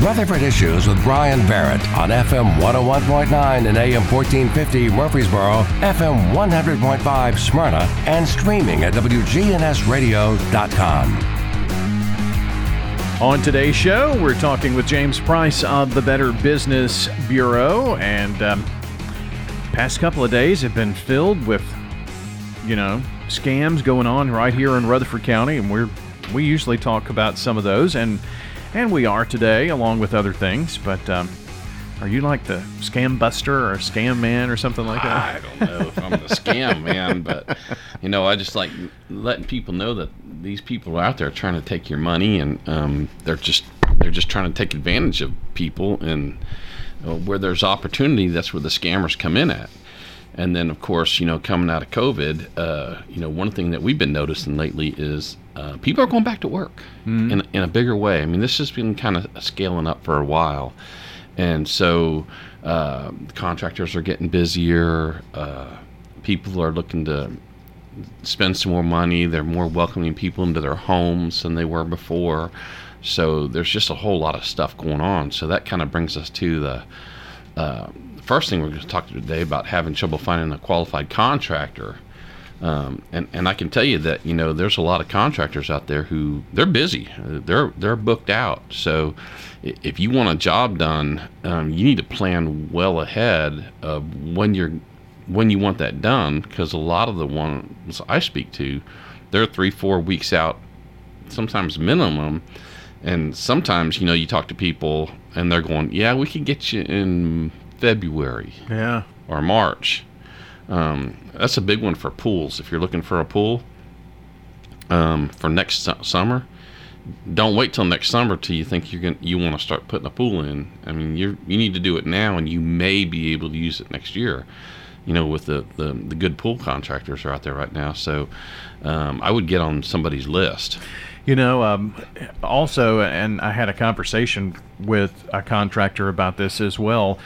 Rutherford Issues with Brian Barrett on FM 101.9 and AM 1450 Murfreesboro, FM 100.5 Smyrna, and streaming at WGNSradio.com. On today's show, we're talking with James Price of the Better Business Bureau, and um, past couple of days have been filled with, you know, scams going on right here in Rutherford County, and we're we usually talk about some of those, and and we are today, along with other things. But um, are you like the scam buster or scam man or something like that? I don't know if I'm the scam man, but you know, I just like letting people know that these people are out there trying to take your money, and um, they're just they're just trying to take advantage of people, and uh, where there's opportunity, that's where the scammers come in at. And then, of course, you know, coming out of COVID, uh, you know, one thing that we've been noticing lately is uh, people are going back to work mm. in, in a bigger way. I mean, this has been kind of scaling up for a while. And so uh, contractors are getting busier. Uh, people are looking to spend some more money. They're more welcoming people into their homes than they were before. So there's just a whole lot of stuff going on. So that kind of brings us to the uh, first thing we're going to talk to today about having trouble finding a qualified contractor. Um, and and I can tell you that you know there's a lot of contractors out there who they're busy, they're they're booked out. So if you want a job done, um, you need to plan well ahead of when you're when you want that done because a lot of the ones I speak to, they're three four weeks out, sometimes minimum. And sometimes, you know, you talk to people and they're going, "Yeah, we can get you in February, yeah, or March." Um, that's a big one for pools. If you're looking for a pool um, for next su- summer, don't wait till next summer till you think you're going you want to start putting a pool in. I mean, you you need to do it now, and you may be able to use it next year. You know, with the the, the good pool contractors are out there right now, so um, I would get on somebody's list. You know, um, also, and I had a conversation with a contractor about this as well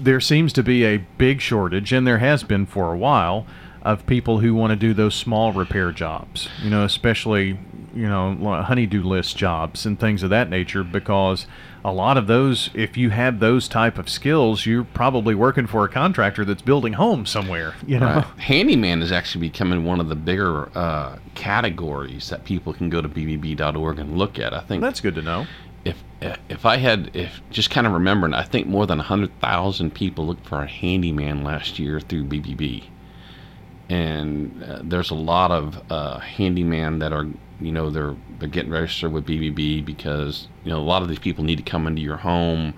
there seems to be a big shortage, and there has been for a while, of people who want to do those small repair jobs. You know, especially you know honeydew list jobs and things of that nature, because a lot of those, if you have those type of skills, you're probably working for a contractor that's building homes somewhere. You know, right. handyman is actually becoming one of the bigger uh, categories that people can go to bbb.org and look at. I think that's good to know if if I had if just kind of remembering, I think more than hundred thousand people looked for a handyman last year through BBB, and uh, there's a lot of uh, handyman that are you know they're they're getting registered with BBB because you know a lot of these people need to come into your home.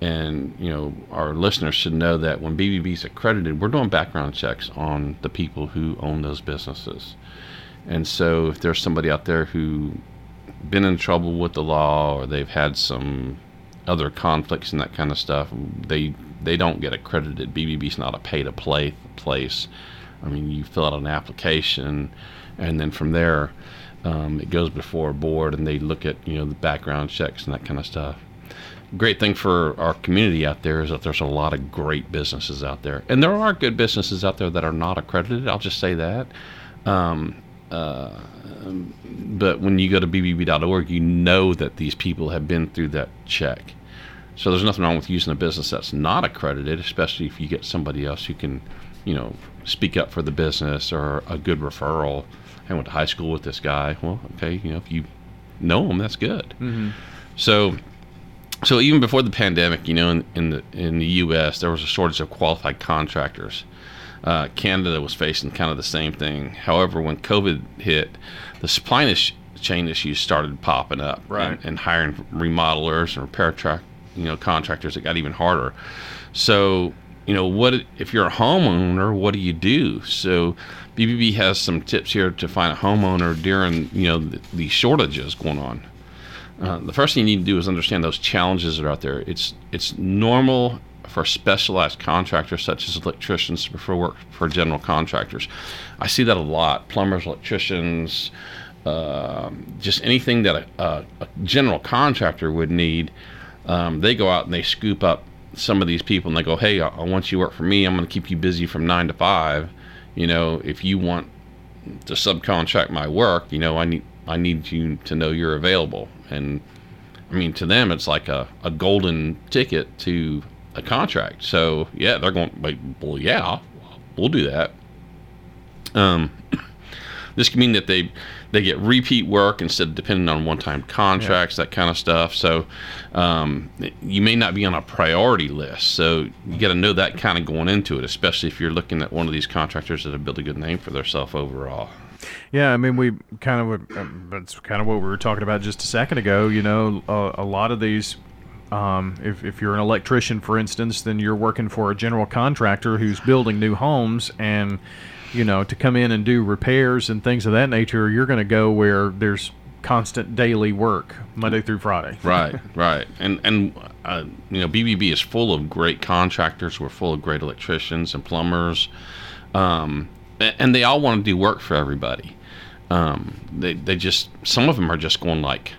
And you know our listeners should know that when BBB is accredited, we're doing background checks on the people who own those businesses. And so, if there's somebody out there who been in trouble with the law or they've had some other conflicts and that kind of stuff, they they don't get accredited. BBB's not a pay to play place. I mean, you fill out an application, and then from there, um, it goes before a board, and they look at you know the background checks and that kind of stuff. Great thing for our community out there is that there's a lot of great businesses out there, and there are good businesses out there that are not accredited. I'll just say that. Um, uh, but when you go to bbb.org, you know that these people have been through that check. So there's nothing wrong with using a business that's not accredited, especially if you get somebody else who can, you know, speak up for the business or a good referral. I went to high school with this guy. Well, okay, you know, if you know him, that's good. Mm-hmm. So, so even before the pandemic, you know, in, in the in the U.S., there was a shortage of qualified contractors. Uh, Canada was facing kind of the same thing. However, when COVID hit, the supply chain issues started popping up, right? And, and hiring remodelers and repair track, you know, contractors. It got even harder. So, you know, what if you're a homeowner? What do you do? So, BBB has some tips here to find a homeowner during you know the, the shortages going on. Uh, the first thing you need to do is understand those challenges that are out there. It's it's normal for specialized contractors such as electricians to prefer work for general contractors. I see that a lot. Plumbers, electricians, uh, just anything that a, a, general contractor would need. Um, they go out and they scoop up some of these people and they go, "Hey, I, I want you to work for me. I'm going to keep you busy from nine to five. You know, if you want to subcontract my work, you know, I need I need you to know you're available." And I mean, to them, it's like a, a golden ticket to a contract. So yeah, they're going. Like, well, yeah, we'll do that. Um, this can mean that they they get repeat work instead of depending on one-time contracts, that kind of stuff. So um, you may not be on a priority list. So you got to know that kind of going into it, especially if you're looking at one of these contractors that have built a good name for themselves overall. Yeah, I mean, we kind of um, that's kind of what we were talking about just a second ago. You know, a, a lot of these. Um, if, if you're an electrician, for instance, then you're working for a general contractor who's building new homes, and you know to come in and do repairs and things of that nature, you're going to go where there's constant daily work Monday through Friday. right, right, and and uh, you know BBB is full of great contractors. We're full of great electricians and plumbers. Um, and they all want to do work for everybody. Um, they they just some of them are just going like,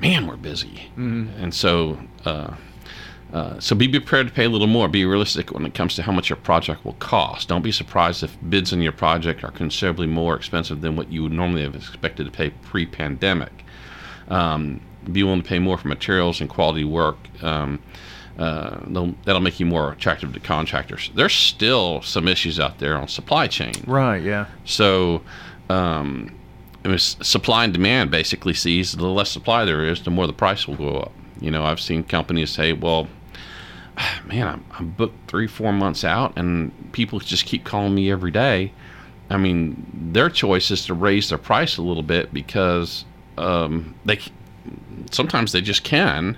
man, we're busy, mm-hmm. and so uh, uh, so be prepared to pay a little more. Be realistic when it comes to how much your project will cost. Don't be surprised if bids on your project are considerably more expensive than what you would normally have expected to pay pre-pandemic. Um, be willing to pay more for materials and quality work. Um, uh, that'll make you more attractive to contractors. There's still some issues out there on supply chain. Right. Yeah. So, um, supply and demand basically sees the less supply there is, the more the price will go up. You know, I've seen companies say, "Well, man, I'm, I'm booked three, four months out, and people just keep calling me every day." I mean, their choice is to raise their price a little bit because um, they sometimes they just can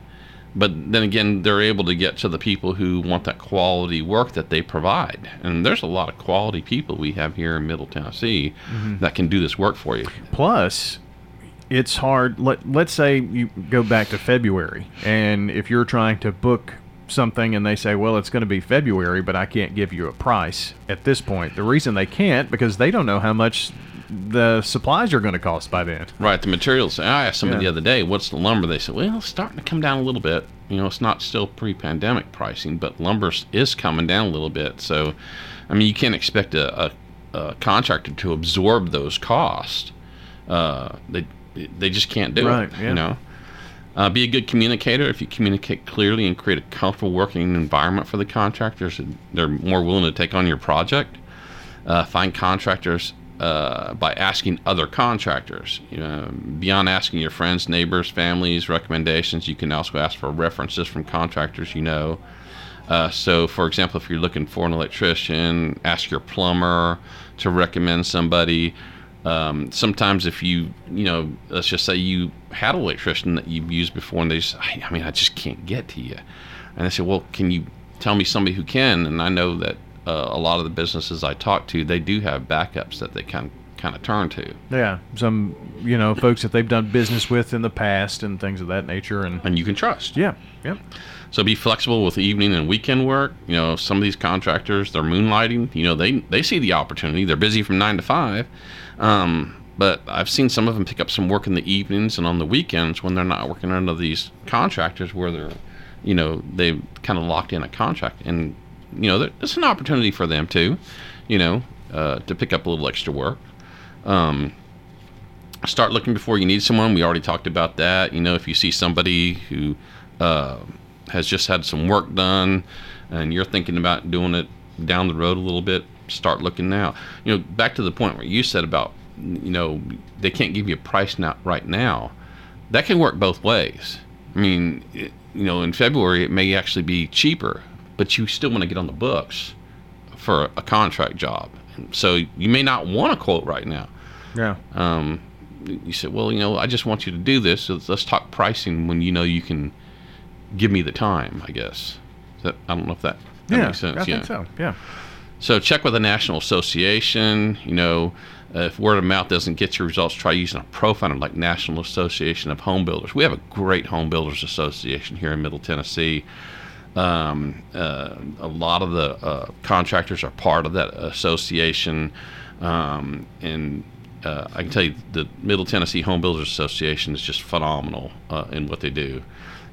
but then again, they're able to get to the people who want that quality work that they provide. And there's a lot of quality people we have here in Middle Tennessee mm-hmm. that can do this work for you. Plus, it's hard. Let, let's say you go back to February, and if you're trying to book something and they say, well, it's going to be February, but I can't give you a price at this point. The reason they can't because they don't know how much the supplies are going to cost by then. Right, the materials. I asked somebody yeah. the other day, "What's the lumber?" They said, "Well, it's starting to come down a little bit. You know, it's not still pre-pandemic pricing, but lumber is coming down a little bit. So, I mean, you can't expect a, a, a contractor to absorb those costs. Uh, they they just can't do right, it. Yeah. You know." Uh, be a good communicator. If you communicate clearly and create a comfortable working environment for the contractors, they're more willing to take on your project. Uh, find contractors uh, by asking other contractors. You know, beyond asking your friends, neighbors, families, recommendations, you can also ask for references from contractors you know. Uh, so, for example, if you're looking for an electrician, ask your plumber to recommend somebody. Um, sometimes, if you, you know, let's just say you had an electrician that you've used before, and they just, I mean, I just can't get to you. And I said, well, can you tell me somebody who can? And I know that uh, a lot of the businesses I talk to, they do have backups that they can kind of turn to. Yeah, some you know folks that they've done business with in the past and things of that nature, and and you can trust. Yeah, yep. So be flexible with evening and weekend work. You know, some of these contractors they're moonlighting. You know, they they see the opportunity. They're busy from nine to five. Um, but I've seen some of them pick up some work in the evenings and on the weekends when they're not working under these contractors where they're, you know, they've kind of locked in a contract and you know, it's an opportunity for them too, you know, uh, to pick up a little extra work. Um, start looking before you need someone. We already talked about that. You know, if you see somebody who uh, has just had some work done and you're thinking about doing it down the road a little bit, start looking now. You know, back to the point where you said about, you know, they can't give you a price now right now. That can work both ways. I mean, it, you know, in February it may actually be cheaper but you still want to get on the books for a contract job. So you may not want a quote right now. Yeah. Um, you said, well, you know, I just want you to do this. So let's talk pricing when you know you can give me the time. I guess. That, I don't know if that, that yeah, makes sense. I yeah. think so. Yeah. So check with the national association. You know, uh, if word of mouth doesn't get your results, try using a profiler like National Association of Home Builders. We have a great home builders association here in Middle Tennessee. Um, uh, a lot of the uh, contractors are part of that association, um, and uh, I can tell you the Middle Tennessee Home Builders Association is just phenomenal uh, in what they do.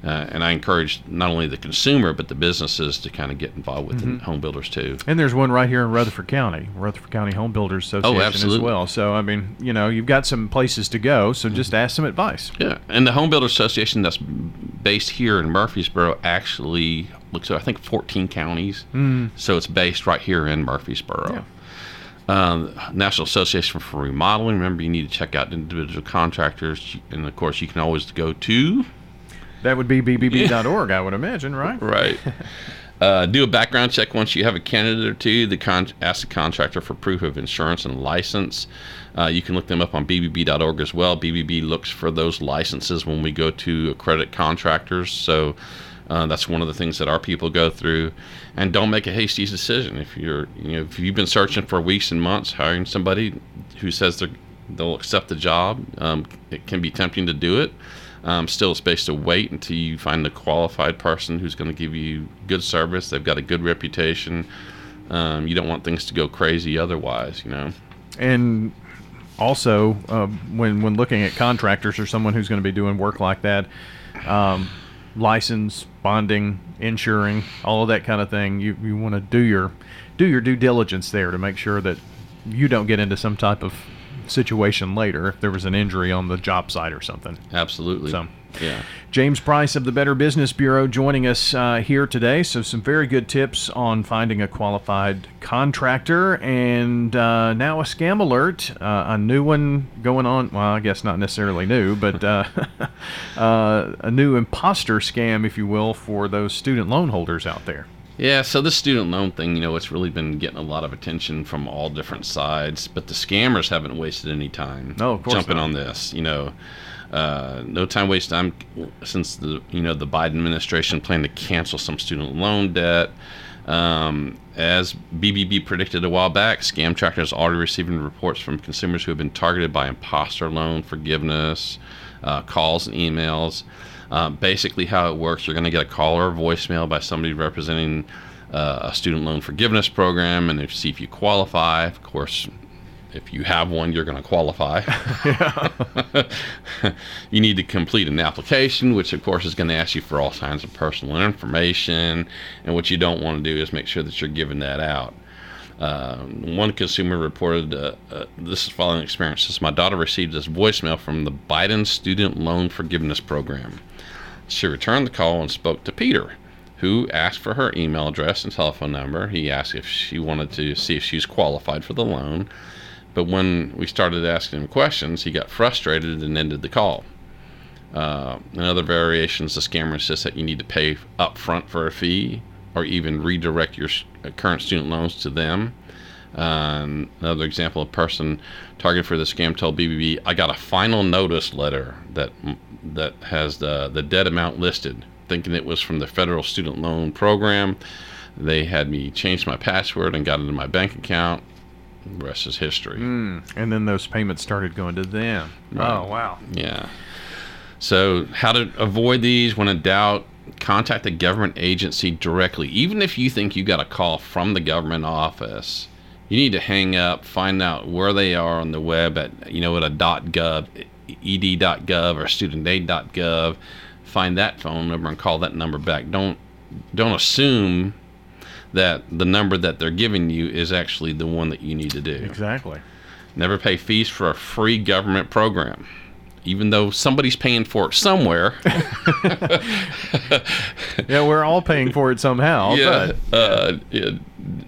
Uh, and I encourage not only the consumer but the businesses to kind of get involved with Mm-hmm. the home builders too. And there's one right here in Rutherford County, Rutherford County Home Builders Association as absolutely. well. So I mean, you know, you've got some places to go. So just ask some advice. Yeah, and the Home Builders Association that's based here in Murfreesboro actually looks at I think 14 counties, mm. so it's based right here in Murfreesboro. Yeah. Um, National Association for Remodeling. Remember, you need to check out individual contractors, and of course, you can always go to That would be bbb.org, I would imagine, right? right. Uh, do a background check once you have a candidate or two. The con- ask the contractor for proof of insurance and license. Uh, you can look them up on bbb.org as well. BBB looks for those licenses when we go to accredit contractors. So uh, that's one of the things that our people go through. And don't make a hasty decision. If you're, you know, if you've been searching for weeks and months, hiring somebody who says they're, they'll accept the job, um, it can be tempting to do it. Um, still, it's best to wait until you find the qualified person who's going to give you good service. They've got a good reputation. Um, you don't want things to go crazy otherwise, you know. And also, uh, when when looking at contractors or someone who's going to be doing work like that, um, license, bonding, insuring, all of that kind of thing, you, you want to do your do your due diligence there to make sure that you don't get into some type of situation later if there was an injury on the job site or something. Absolutely. So- yeah. James Price of the Better Business Bureau joining us uh, here today. So, some very good tips on finding a qualified contractor. And uh, now a scam alert, uh, a new one going on. Well, I guess not necessarily new, but uh, uh, a new imposter scam, if you will, for those student loan holders out there. Yeah, so this student loan thing, you know, it's really been getting a lot of attention from all different sides, but the scammers haven't wasted any time No, of course jumping not. on this. You know, uh, no time wasted. I'm since the you know the Biden administration planned to cancel some student loan debt. Um, as BBB predicted a while back, scam trackers are already receiving reports from consumers who have been targeted by imposter loan forgiveness, uh, calls and emails. Uh, basically, how it works, you're going to get a call or a voicemail by somebody representing uh, a student loan forgiveness program, and see if you qualify. Of course, if you have one, you're going to qualify. you need to complete an application, which of course is going to ask you for all kinds of personal information. And what you don't want to do is make sure that you're giving that out. Um, one consumer reported uh, uh, this is following experience. Says my daughter received this voicemail from the Biden Student Loan Forgiveness Program. She returned the call and spoke to Peter, who asked for her email address and telephone number. He asked if she wanted to see if she's qualified for the loan. But when we started asking him questions, he got frustrated and ended the call. Uh, in other variations, the scammer insists that you need to pay up front for a fee or even redirect your uh, current student loans to them. Uh, another example, a person targeted for the scam told BBB, "I got a final notice letter that that has the the debt amount listed, thinking it was from the federal student loan program. They had me change my password and got into my bank account. The rest is history." And then those payments started going to them. Oh, wow. Yeah. So, how to avoid these when in doubt, contact the government agency directly. Even if you think you got a call from the government office, you need to hang up, find out where they are on the web at, you know, at a .gov, ed.gov or studentaid.gov. Find that phone number and call that number back. Don't don't assume that the number that they're giving you is actually the one that you need to do. Exactly. Never pay fees for a free government program. Even though somebody's paying for it somewhere. Yeah, we're all paying for it somehow. yeah, But uh, yeah,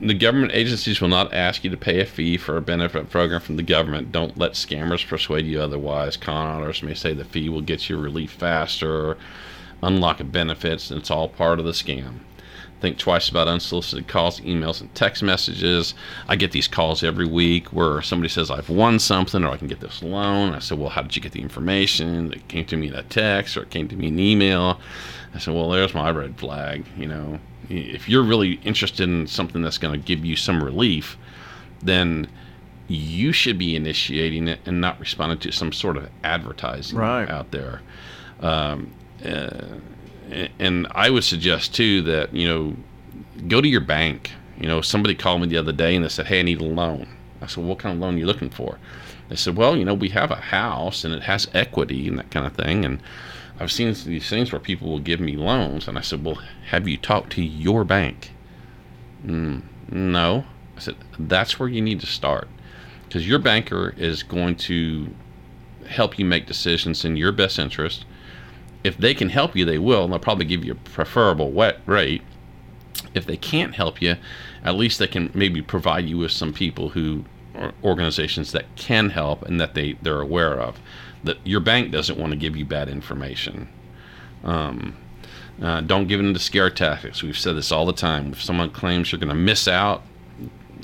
the government agencies will not ask you to pay a fee for a benefit program from the government. Don't let scammers persuade you otherwise. Con artists may say the fee will get you relief faster, unlock benefits, and it's all part of the scam. Think twice about unsolicited calls, emails, and text messages. I get these calls every week where somebody says I've won something or I can get this loan. I said, Well, how did you get the information? It came to me in a text or it came to me in email. I said, Well, there's my red flag. You know, if you're really interested in something that's going to give you some relief, then you should be initiating it and not responding to some sort of advertising Right. out there. Um, uh, and I would suggest too that you know go to your bank. You know, somebody called me the other day and they said, "Hey, I need a loan." I said, "What kind of loan are you looking for?" They said, "Well, you know, we have a house and it has equity and that kind of thing." And I've seen these things where people will give me loans, and I said, well, have you talked to your bank? Mm, no. I said, that's where you need to start because your banker is going to help you make decisions in your best interest. If they can help you, they will, and they'll probably give you a preferable wet rate. If they can't help you, at least they can maybe provide you with some people who organizations that can help and that they they're aware of. That your bank doesn't want to give you bad information. Um, uh, don't give in to scare tactics. We've said this all the time. If someone claims you're going to miss out,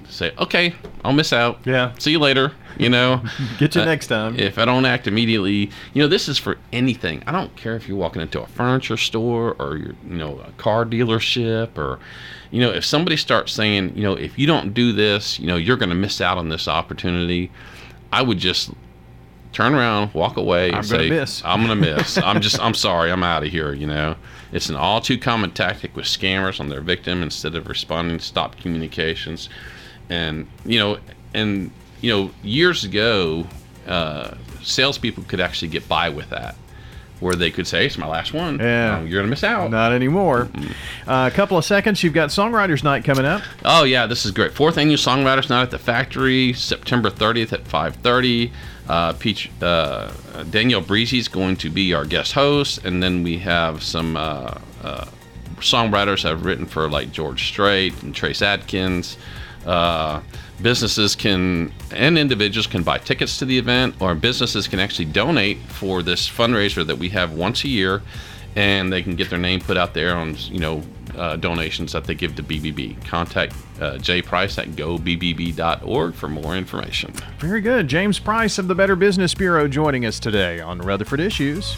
say, okay, I'll miss out. Yeah. See you later. You know, get you uh, next time. If I don't act immediately, you know, this is for anything. I don't care if you're walking into a furniture store or you're, you know, a car dealership or, you know, if somebody starts saying, you know, if you don't do this, you know, you're going to miss out on this opportunity. I would just turn around, walk away, and I'm say, gonna miss. "I'm gonna miss. I'm just, I'm sorry, I'm out of here." You know, it's an all too common tactic with scammers on their victim instead of responding to stop communications, and you know, and you know, years ago, uh, salespeople could actually get by with that. Where they could say, "It's my last one. Yeah. Oh, you're gonna miss out." Not anymore. Uh, a couple of seconds. You've got Songwriters Night coming up. Oh yeah, this is great. Fourth annual Songwriters Night at the Factory, September 30th at 5:30. Uh, Peach uh, Danielle Breezy is going to be our guest host, and then we have some uh, uh, songwriters have written for like George Strait and Trace Adkins. Uh, businesses can and individuals can buy tickets to the event, or businesses can actually donate for this fundraiser that we have once a year, and they can get their name put out there on you know uh, donations that they give to BBB. Contact uh, Jay Price at gobbb.org for more information. Very good. James Price of the Better Business Bureau joining us today on Rutherford Issues.